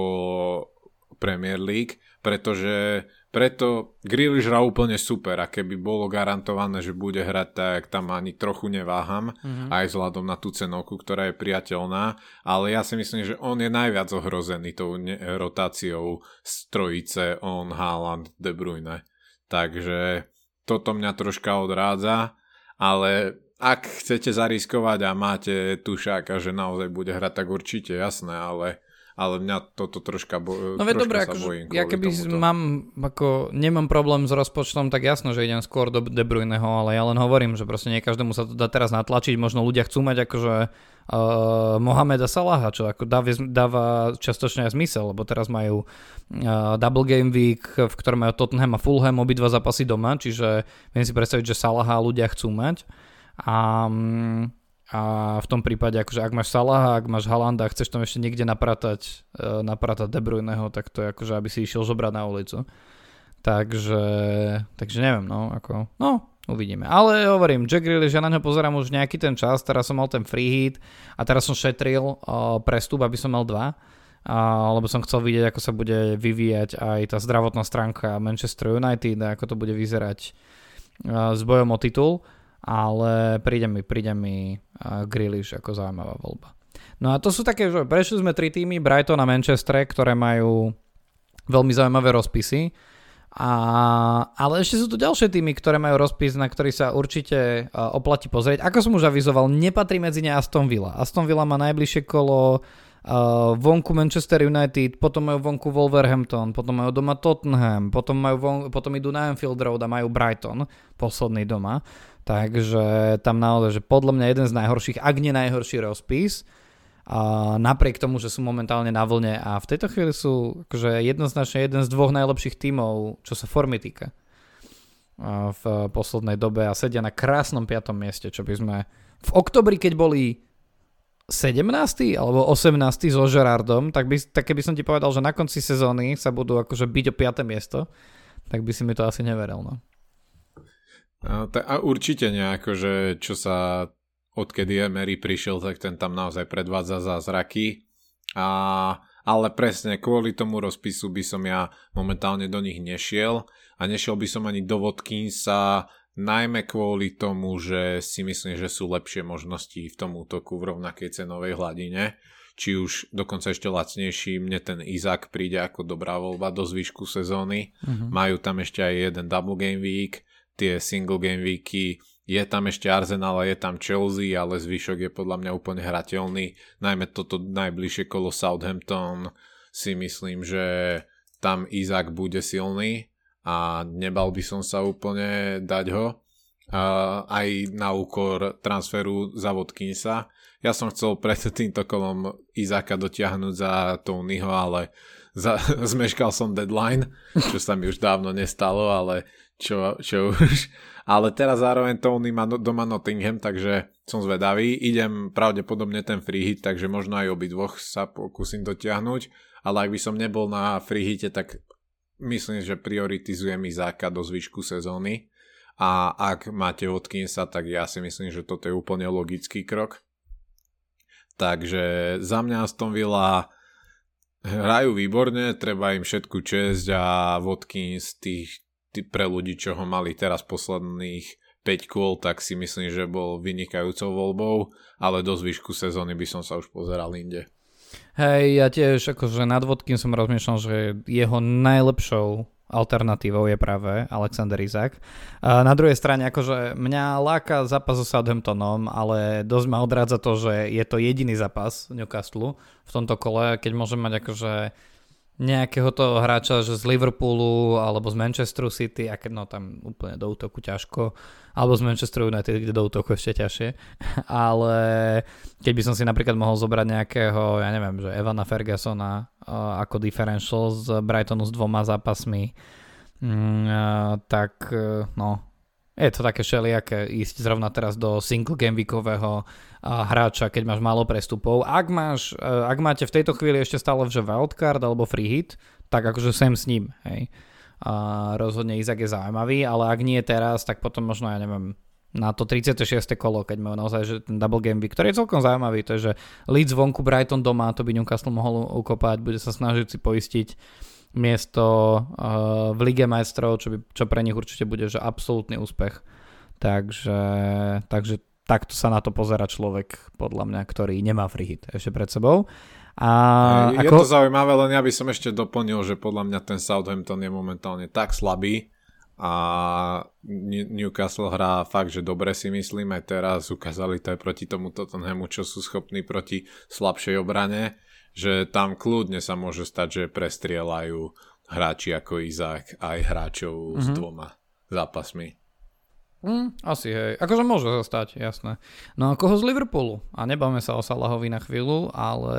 Premier League, pretože preto Grealish hra úplne super a keby bolo garantované, že bude hrať tak, tam ani trochu neváham, mm-hmm. aj vzhľadom na tú cenovku, ktorá je priateľná, ale ja si myslím, že on je najviac ohrozený tou ne- rotáciou z trojice, on, Haaland, De Bruyne. Takže toto mňa troška odrádza, ale ak chcete zariskovať a máte tušáka, že naozaj bude hrať, tak určite jasné, ale ale mňa toto troška, bo, no, troška dobre, akože. Ja keby tomuto. mám, ako, nemám problém s rozpočtom, tak jasno, že idem skôr do De Bruyneho, ale ja len hovorím, že proste nie každému sa to dá teraz natlačiť, možno ľudia chcú mať akože uh, Mohameda Salaha, čo ako dáva, dáva častočne aj zmysel, lebo teraz majú uh, double game week, v ktorom majú Tottenham a Fulham, obidva zápasy doma, čiže viem si predstaviť, že Salaha ľudia chcú mať. A um, a v tom prípade, akože ak máš Salaha, ak máš Halanda chceš tam ešte niekde napratať, uh, napratať De Bruyneho, tak to je akože, aby si išiel zobrať na ulicu. Takže, takže neviem, no, ako, no, uvidíme. Ale hovorím, Jack Grealish, ja na ňo pozerám už nejaký ten čas, teraz som mal ten free hit a teraz som šetril uh, prestup, aby som mal dva, uh, lebo som chcel vidieť, ako sa bude vyvíjať aj tá zdravotná stránka Manchester United a ako to bude vyzerať uh, s bojom o titul ale príde mi, príde mi uh, Grealish ako zaujímavá voľba. No a to sú také, že prešli sme tri týmy, Brighton a Manchester, ktoré majú veľmi zaujímavé rozpisy. A, ale ešte sú tu ďalšie týmy, ktoré majú rozpis, na ktorý sa určite uh, oplatí pozrieť. Ako som už avizoval, nepatrí medzi ne Aston Villa. Aston Villa má najbližšie kolo uh, vonku Manchester United, potom majú vonku Wolverhampton, potom majú doma Tottenham, potom, majú von, potom idú na Anfield Road a majú Brighton, posledný doma. Takže tam naozaj, že podľa mňa jeden z najhorších, ak nie najhorší rozpis, a napriek tomu, že sú momentálne na vlne a v tejto chvíli sú akože jednoznačne jeden z dvoch najlepších tímov, čo sa formy týka v poslednej dobe a sedia na krásnom 5. mieste, čo by sme v oktobri, keď boli 17. alebo 18. so Gerardom, tak, by, tak keby som ti povedal, že na konci sezóny sa budú akože byť o 5. miesto, tak by si mi to asi neveril. No. A, a určite nejako, že čo sa odkedy Emery prišiel, tak ten tam naozaj predvádza zázraky. A, ale presne kvôli tomu rozpisu by som ja momentálne do nich nešiel a nešiel by som ani do Watkinsa najmä kvôli tomu, že si myslím, že sú lepšie možnosti v tom útoku v rovnakej cenovej hladine či už dokonca ešte lacnejší, mne ten Izak príde ako dobrá voľba do zvyšku sezóny. Uh-huh. Majú tam ešte aj jeden double game week, tie single game weeky, je tam ešte Arsenal a je tam Chelsea, ale zvyšok je podľa mňa úplne hrateľný. Najmä toto najbližšie kolo Southampton si myslím, že tam Izak bude silný a nebal by som sa úplne dať ho. uh, aj na úkor transferu za Vodkinsa. Ja som chcel pred týmto kolom Izáka dotiahnuť za Tonyho, ale za, zmeškal som deadline, čo sa mi už dávno nestalo, ale čo, čo už. Ale teraz zároveň Tony má doma Nottingham, takže som zvedavý. Idem pravdepodobne ten free hit, takže možno aj obidvoch sa pokúsim dotiahnuť. Ale ak by som nebol na free hite, tak myslím, že prioritizujem Izáka do zvyšku sezóny. A ak máte Watkinsa, tak ja si myslím, že toto je úplne logický krok. Takže za mňa Aston Villa hrajú výborne, treba im všetku česť a Watkins tých pre ľudí, čo ho mali teraz posledných 5 kôl, tak si myslím, že bol vynikajúcou voľbou, ale do zvyšku sezóny by som sa už pozeral inde. Hej, ja tiež akože nad vodkým som rozmýšľal, že jeho najlepšou alternatívou je práve Alexander Izak. Na druhej strane, akože mňa láka zápas so Southamptonom, ale dosť ma odrádza to, že je to jediný zápas Newcastle v tomto kole, keď môžem mať akože nejakého toho hráča, že z Liverpoolu alebo z Manchesteru City, a no tam úplne do útoku ťažko, alebo z Manchesteru United, kde do útoku ešte ťažšie, ale keď by som si napríklad mohol zobrať nejakého, ja neviem, že Evana Fergusona uh, ako differential z Brightonu s dvoma zápasmi, uh, tak uh, no, je to také všelijaké ísť zrovna teraz do single game weekového hráča, keď máš málo prestupov. Ak, máš, e, ak máte v tejto chvíli ešte stále že wildcard alebo free hit, tak akože sem s ním. Hej. A rozhodne Izak je zaujímavý, ale ak nie teraz, tak potom možno, ja neviem, na to 36. kolo, keď majú naozaj že ten double game week, ktorý je celkom zaujímavý, to je, že Leeds vonku, Brighton doma, to by Newcastle mohol ukopať, bude sa snažiť si poistiť miesto uh, v Lige majstrov, čo, by, čo pre nich určite bude že absolútny úspech. Takže, takže takto sa na to pozera človek, podľa mňa, ktorý nemá free hit ešte pred sebou. A je ako... to zaujímavé, len ja by som ešte doplnil, že podľa mňa ten Southampton je momentálne tak slabý a Newcastle hrá fakt, že dobre si myslím, aj teraz ukázali to aj proti tomu Tottenhamu, čo sú schopní proti slabšej obrane že tam kľudne sa môže stať, že prestrielajú hráči ako Izák aj hráčov mm-hmm. s mhm. dvoma zápasmi. Mm, asi hej. Akože môže sa stať, jasné. No a koho z Liverpoolu? A nebavme sa o Salahovi na chvíľu, ale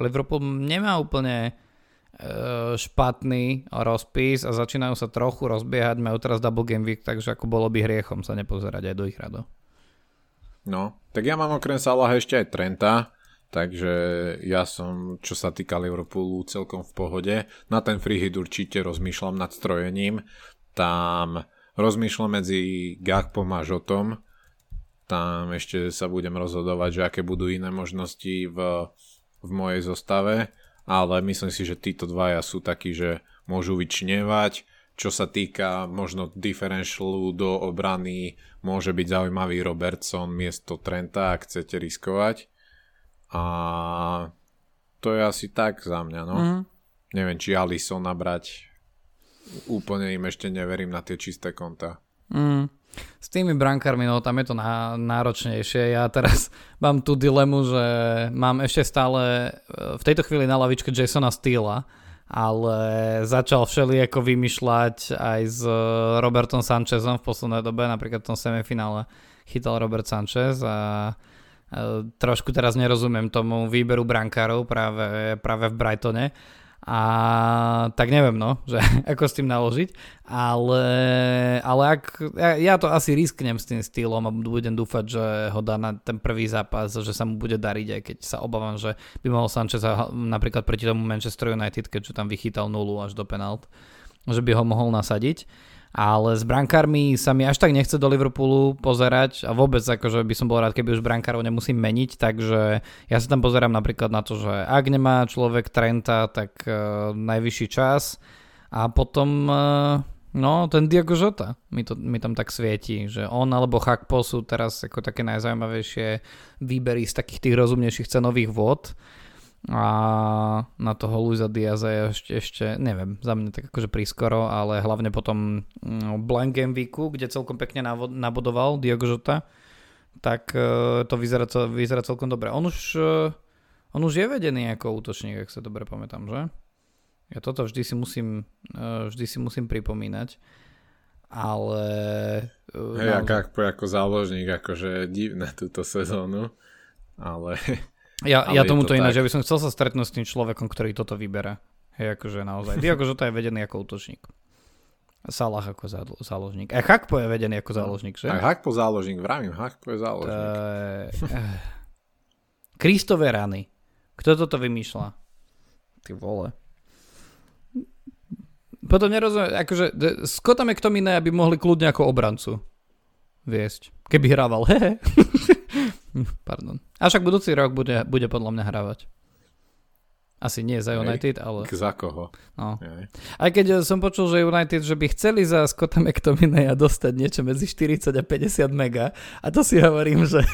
Liverpool nemá úplne e, špatný rozpis a začínajú sa trochu rozbiehať, majú teraz double game week, takže ako bolo by hriechom sa nepozerať aj do ich rado. No, tak ja mám okrem Salaha ešte aj Trenta, Takže ja som, čo sa týka Liverpoolu, celkom v pohode. Na ten free hit určite rozmýšľam nad strojením. Tam rozmýšľam medzi Gakpom a Žotom. Tam ešte sa budem rozhodovať, že aké budú iné možnosti v, v mojej zostave. Ale myslím si, že títo dvaja sú takí, že môžu vyčnievať. Čo sa týka možno differentialu do obrany, môže byť zaujímavý Robertson miesto Trenta, ak chcete riskovať a to je asi tak za mňa, no. Mm. Neviem, či Alison nabrať. Úplne im ešte neverím na tie čisté konta. Mm. S tými brankármi, no tam je to ná, náročnejšie. Ja teraz mám tú dilemu, že mám ešte stále v tejto chvíli na lavičke Jasona Steela, ale začal všeli ako vymýšľať aj s Robertom Sanchezom v poslednej dobe, napríklad v tom semifinále chytal Robert Sanchez a Trošku teraz nerozumiem tomu výberu brankárov práve, práve v Brightone. A tak neviem, no, že ako s tým naložiť. Ale, ale ak, ja, ja to asi risknem s tým stýlom a budem dúfať, že ho dá na ten prvý zápas, že sa mu bude dariť, aj keď sa obávam, že by mohol Sanchez napríklad proti tomu Manchester United, keďže tam vychytal nulu až do penalt, že by ho mohol nasadiť ale s brankármi sa mi až tak nechce do Liverpoolu pozerať a vôbec akože by som bol rád, keby už brankárov nemusím meniť, takže ja sa tam pozerám napríklad na to, že ak nemá človek Trenta, tak uh, najvyšší čas. A potom uh, no ten Diego Jota mi, to, mi tam tak svieti, že on alebo Chakpo sú teraz ako také najzaujímavejšie výbery z takých tých rozumnejších cenových vôd a na toho Luisa Diaza je ešte, ešte, neviem, za mňa tak akože prískoro, ale hlavne potom no, Blank Game Weeku, kde celkom pekne nabodoval Diogo Jota, tak uh, to vyzerá, vyzerá celkom dobre. On už, uh, on už je vedený ako útočník, ak sa dobre pamätám, že? Ja toto vždy si musím, uh, vždy si musím pripomínať. ale... Hej, naozaj... ako, ako záložník, akože divné túto sezónu, ale... Ja, ale ja tomuto to ináč, ja by som chcel sa stretnúť s tým človekom, ktorý toto vyberá. Hej, akože naozaj. Diogo Žota je vedený ako útočník. Salah ako záložník. Aj Hakpo je vedený ako záložník, že? Aj Hakpo záložník, vravím, Hakpo je záložník. Kristové rany. Kto toto vymýšľa? Ty vole. Potom nerozumiem, akože Scotta McTominay aby mohli kľudne ako obrancu viesť. Keby hrával, hehe. Pardon. A však budúci rok bude, bude podľa mňa hrávať. Asi nie za United, Hej, ale... Za koho? No. Aj keď som počul, že United, že by chceli za Scotta McTominaya dostať niečo medzi 40 a 50 mega a to si hovorím, že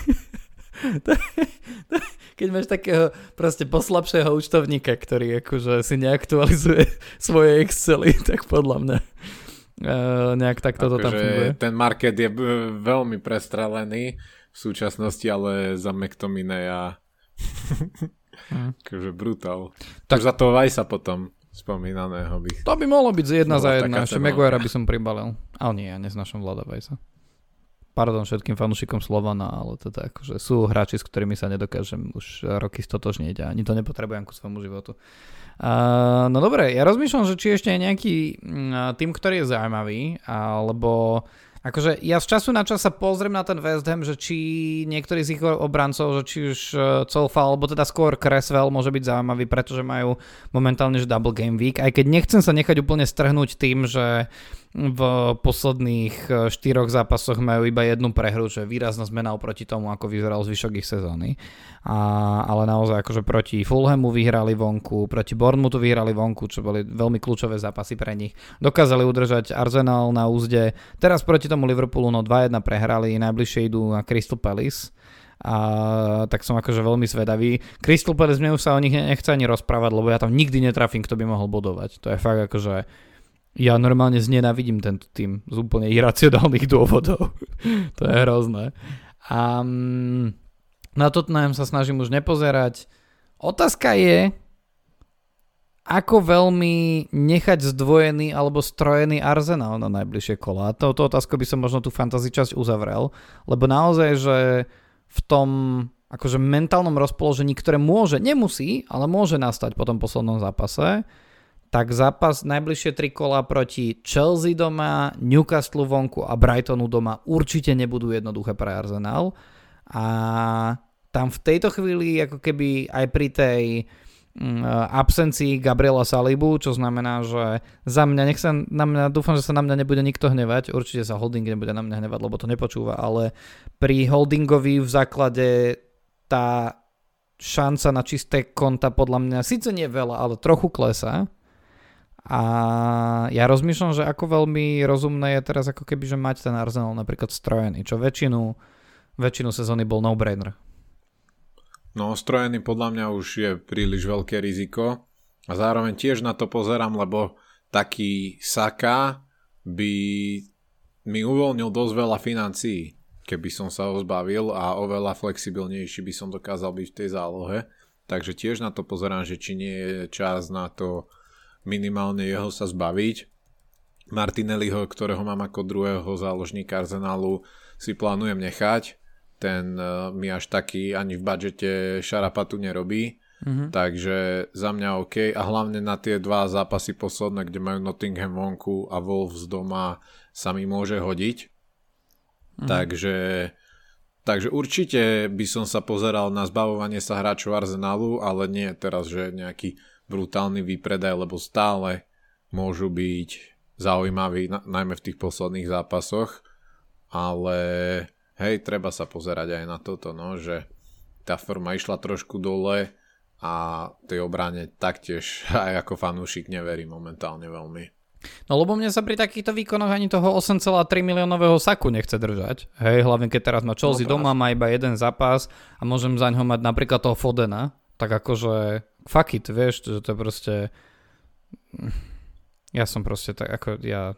keď máš takého proste poslabšieho účtovníka, ktorý akože si neaktualizuje svoje Excely, tak podľa mňa uh, nejak takto to tam funguje. Ten market je veľmi prestrelený súčasnosti, ale za McTominaya hmm. akože brutál. Tak za toho Vajsa potom spomínaného by. To by mohlo byť jedna za jedna. Ešte Maguire by som pribalil. Ale nie, ja neznášam Vlada Vajsa pardon všetkým fanúšikom Slovana, ale teda akože sú hráči, s ktorými sa nedokážem už roky stotožniť a ani to nepotrebujem ku svojmu životu. Uh, no dobre, ja rozmýšľam, že či ešte je nejaký uh, tým, ktorý je zaujímavý, alebo Akože ja z času na čas sa pozriem na ten West Ham, že či niektorý z ich obrancov, že či už uh, Colfa, alebo teda skôr Creswell môže byť zaujímavý, pretože majú momentálne že double game week, aj keď nechcem sa nechať úplne strhnúť tým, že v posledných e, štyroch zápasoch majú iba jednu prehru, čo je výrazná zmena oproti tomu, ako vyzeral zvyšok ich sezóny. A, ale naozaj akože proti Fulhamu vyhrali vonku, proti Bournemouthu vyhrali vonku, čo boli veľmi kľúčové zápasy pre nich. Dokázali udržať Arsenal na úzde. Teraz proti tomu Liverpoolu no 2-1 prehrali, najbližšie idú na Crystal Palace a tak som akože veľmi zvedavý. Crystal Palace mne už sa o nich nechce ani rozprávať, lebo ja tam nikdy netrafím, kto by mohol bodovať. To je fakt akože ja normálne znenavidím tento tým z úplne iracionálnych dôvodov. to je hrozné. A na Tottenham sa snažím už nepozerať. Otázka je, ako veľmi nechať zdvojený alebo strojený arzenál na najbližšie kola. Touto otázku by som možno tú fantasy časť uzavrel, lebo naozaj, že v tom akože mentálnom rozpoložení, ktoré môže, nemusí, ale môže nastať po tom poslednom zápase, tak zápas najbližšie tri kola proti Chelsea doma, Newcastle vonku a Brightonu doma určite nebudú jednoduché pre Arsenal. A tam v tejto chvíli ako keby aj pri tej mm, absencii Gabriela Salibu, čo znamená, že za mňa, nech sa na mňa, dúfam, že sa na mňa nebude nikto hnevať, určite sa Holding nebude na mňa hnevať, lebo to nepočúva, ale pri Holdingovi v základe tá šanca na čisté konta podľa mňa síce nie veľa, ale trochu klesá a ja rozmýšľam, že ako veľmi rozumné je teraz ako keby, že mať ten Arsenal napríklad strojený, čo väčšinu, väčšinu sezóny bol no-brainer. No strojený podľa mňa už je príliš veľké riziko a zároveň tiež na to pozerám, lebo taký Saka by mi uvoľnil dosť veľa financií, keby som sa ho zbavil a oveľa flexibilnejší by som dokázal byť v tej zálohe. Takže tiež na to pozerám, že či nie je čas na to minimálne jeho sa zbaviť. Martinelliho, ktorého mám ako druhého záložníka Arsenalu, si plánujem nechať. Ten uh, mi až taký ani v budžete šarapatu nerobí. Mm-hmm. Takže za mňa OK. A hlavne na tie dva zápasy posledné, kde majú Nottingham vonku a Wolves doma, sa mi môže hodiť. Mm-hmm. Takže, takže určite by som sa pozeral na zbavovanie sa hráčov Arsenalu, ale nie teraz, že nejaký brutálny výpredaj, lebo stále môžu byť zaujímaví, najmä v tých posledných zápasoch, ale hej, treba sa pozerať aj na toto, no, že tá forma išla trošku dole a tej obrane taktiež aj ako fanúšik neverí momentálne veľmi. No lebo mne sa pri takýchto výkonoch ani toho 8,3 miliónového saku nechce držať. Hej, hlavne keď teraz má Chelsea no, doma, má iba jeden zápas a môžem za ňo mať napríklad toho Fodena, tak akože fuck it, vieš, že to je proste ja som proste tak, ako ja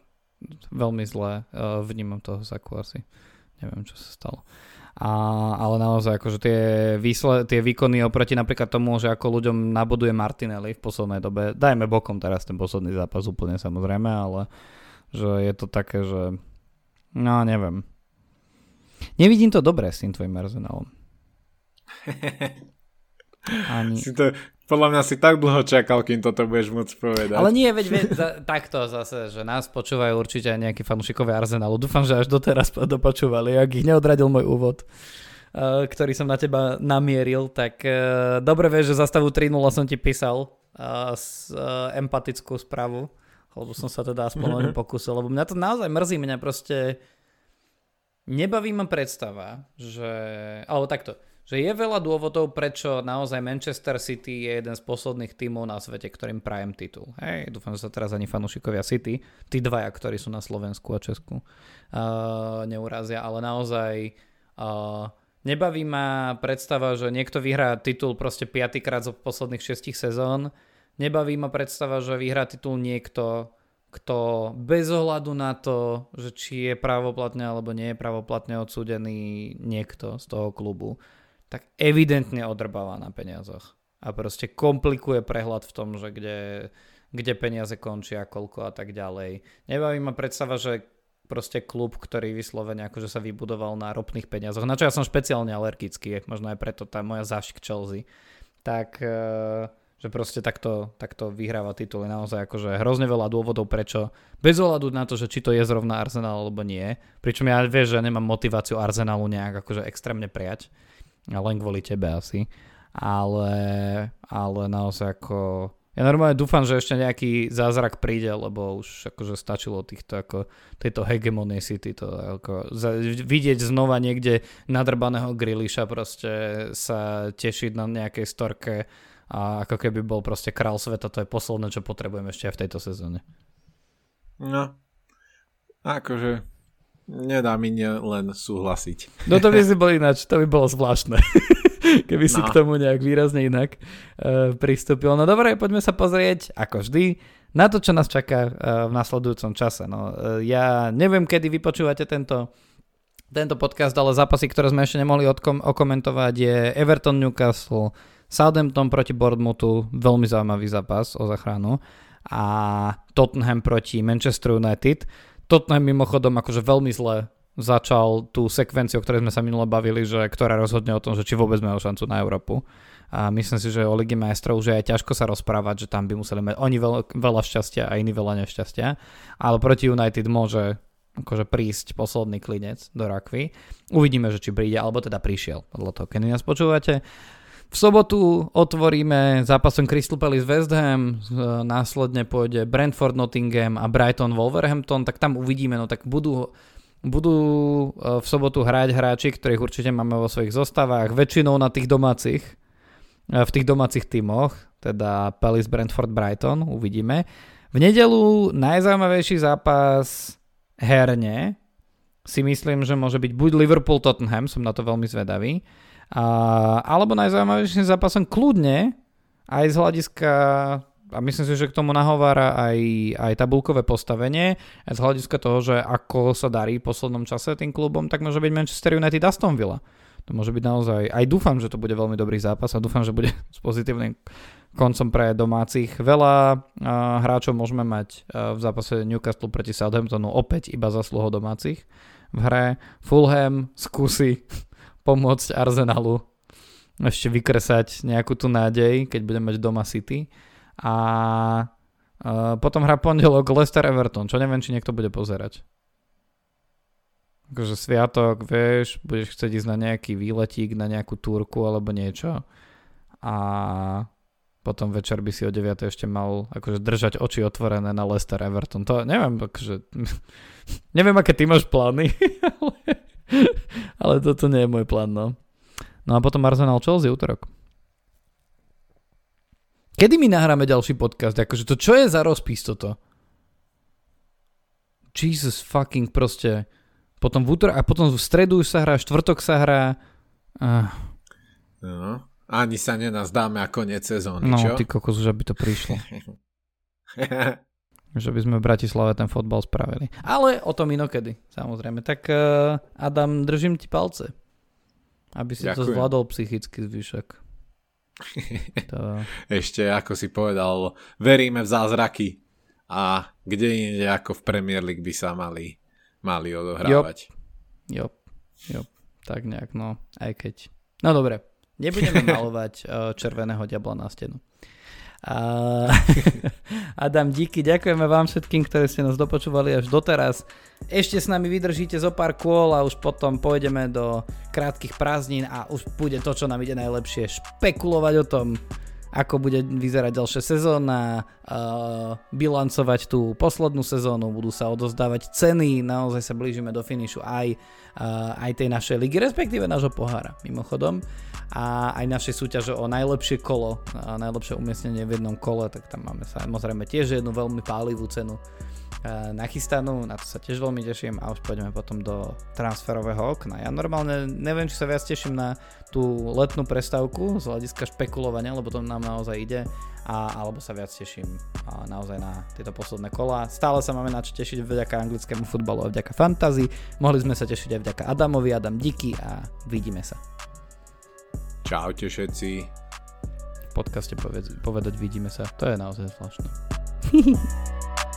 veľmi zle uh, vnímam toho Saku asi. Neviem, čo sa stalo. A, ale naozaj, akože tie, výsle, tie výkony oproti napríklad tomu, že ako ľuďom naboduje Martinelli v poslednej dobe, dajme bokom teraz ten posledný zápas úplne samozrejme, ale že je to také, že No, neviem. Nevidím to dobre s tým tvojim Arsenalom. Ani... Si to, podľa mňa si tak dlho čakal, kým toto budeš môcť povedať. Ale nie, veď, veď za, takto zase, že nás počúvajú určite aj nejakí fanúšikovia Arsenalu. Dúfam, že až doteraz dopočúvali, ak ich neodradil môj úvod, uh, ktorý som na teba namieril, tak uh, dobre vieš, že zastavu 3.0 som ti písal uh, s, uh, empatickú správu, lebo som sa teda aspoň mm-hmm. pokúsil, lebo mňa to naozaj mrzí, mňa proste nebaví ma predstava, že, alebo takto, že je veľa dôvodov, prečo naozaj Manchester City je jeden z posledných tímov na svete, ktorým prajem titul. Hej, dúfam, že sa teraz ani fanúšikovia City, tí dvaja, ktorí sú na Slovensku a Česku, uh, neurazia, ale naozaj uh, nebaví ma predstava, že niekto vyhrá titul proste piatýkrát zo posledných šestich sezón, nebaví ma predstava, že vyhrá titul niekto, kto bez ohľadu na to, že či je pravoplatne alebo nie je pravoplatne odsúdený niekto z toho klubu, tak evidentne odrbáva na peniazoch. A proste komplikuje prehľad v tom, že kde, kde peniaze končia, koľko a tak ďalej. Nebaví ma predstava, že proste klub, ktorý vyslovene akože sa vybudoval na ropných peniazoch, na čo ja som špeciálne alergický, možno aj preto tá moja zášť k Chelsea, tak uh, že proste takto, takto vyhráva tituly. Naozaj akože hrozne veľa dôvodov, prečo, bez ohľadu na to, že či to je zrovna Arsenal alebo nie. Pričom ja vieš, že nemám motiváciu Arsenalu nejak akože extrémne prijať. Len kvôli tebe asi. Ale, ale naozaj ako... Ja normálne dúfam, že ešte nejaký zázrak príde, lebo už akože stačilo týchto ako, tejto hegemonie City, to ako, za, vidieť znova niekde nadrbaného grilliša proste sa tešiť na nejakej storke a ako keby bol proste král sveta, to je posledné, čo potrebujeme ešte aj v tejto sezóne. No, akože Nedá mi len súhlasiť. No to by si bol ináč, to by bolo zvláštne. Keby si no. k tomu nejak výrazne inak uh, pristúpil. No dobre, poďme sa pozrieť, ako vždy, na to, čo nás čaká uh, v nasledujúcom čase. No, uh, ja neviem, kedy vypočúvate tento, tento podcast, ale zápasy, ktoré sme ešte nemohli odkom- okomentovať, je Everton Newcastle, Southampton proti Bournemouthu, veľmi zaujímavý zápas o zachranu a Tottenham proti Manchester United. Tottenham mimochodom akože veľmi zle začal tú sekvenciu, o ktorej sme sa minule bavili, že ktorá rozhodne o tom, že či vôbec majú šancu na Európu. A myslím si, že o Ligi majstrov už je ťažko sa rozprávať, že tam by museli mať oni veľa, veľa šťastia a iní veľa nešťastia. Ale proti United môže akože prísť posledný klinec do rakvy. Uvidíme, že či príde, alebo teda prišiel, podľa toho, keď nás počúvate. V sobotu otvoríme zápasom Crystal Palace West Ham, následne pôjde Brentford Nottingham a Brighton Wolverhampton, tak tam uvidíme, no tak budú, budú e, v sobotu hrať hráči, ktorých určite máme vo svojich zostavách, väčšinou na tých domácich, e, v tých domácich tímoch, teda Palace Brentford Brighton, uvidíme. V nedelu najzaujímavejší zápas herne si myslím, že môže byť buď Liverpool Tottenham, som na to veľmi zvedavý, a, alebo najzaujímavejším zápasom kľudne, aj z hľadiska, a myslím si, že k tomu nahovára aj, aj tabulkové postavenie, z hľadiska toho, že ako sa darí v poslednom čase tým klubom, tak môže byť Manchester United Aston Villa. To môže byť naozaj, aj dúfam, že to bude veľmi dobrý zápas a dúfam, že bude s pozitívnym koncom pre domácich. Veľa hráčov môžeme mať v zápase Newcastle proti Southamptonu opäť iba zasluho domácich v hre. Fulham skúsi pomôcť Arsenalu ešte vykresať nejakú tú nádej, keď budeme mať doma City. A uh, potom hrá pondelok Leicester Everton, čo neviem, či niekto bude pozerať. Akože sviatok, vieš, budeš chcieť ísť na nejaký výletík, na nejakú túrku alebo niečo. A potom večer by si o 9. ešte mal akože držať oči otvorené na Leicester Everton. To neviem, akože, neviem, aké ty máš plány, ale Ale toto nie je môj plán, no. No a potom Arsenal Chelsea útorok. Kedy my nahráme ďalší podcast? Akože to čo je za rozpis toto? Jesus fucking proste. Potom v útorok a potom v stredu už sa hrá, štvrtok sa hrá. Uh. No, ani sa nenazdáme ako koniec sezóny, no, čo? ty kokos, už aby to prišlo. že by sme v Bratislave ten fotbal spravili. Ale o tom inokedy, samozrejme. Tak uh, Adam, držím ti palce, aby si Ďakujem. to zvládol psychicky zvyšok. to... Ešte, ako si povedal, veríme v zázraky a kde inde ako v Premier League by sa mali mali odohrávať. Jo, jo, tak nejak, no, aj keď. No dobre, nebudeme malovať uh, červeného diabla na stenu. A... Adam, díky, ďakujeme vám všetkým, ktorí ste nás dopočúvali až doteraz. Ešte s nami vydržíte zo pár kôl a už potom pôjdeme do krátkých prázdnin a už bude to, čo nám ide najlepšie, špekulovať o tom, ako bude vyzerať ďalšia sezóna, uh, bilancovať tú poslednú sezónu, budú sa odozdávať ceny, naozaj sa blížime do finišu aj, uh, aj tej našej ligy, respektíve nášho pohára mimochodom. A aj našej súťaže o najlepšie kolo, najlepšie umiestnenie v jednom kole, tak tam máme samozrejme tiež jednu veľmi pálivú cenu nachystanú, na to sa tiež veľmi teším a už pôjdeme potom do transferového okna. Ja normálne neviem, či sa viac teším na tú letnú prestávku z hľadiska špekulovania, lebo to nám naozaj ide, a, alebo sa viac teším a naozaj na tieto posledné kola. Stále sa máme na čo tešiť vďaka anglickému futbalu a vďaka fantasy. Mohli sme sa tešiť aj vďaka Adamovi, Adam díky a vidíme sa. Čaute všetci. V podcaste povedať, povedať vidíme sa, to je naozaj zvláštne.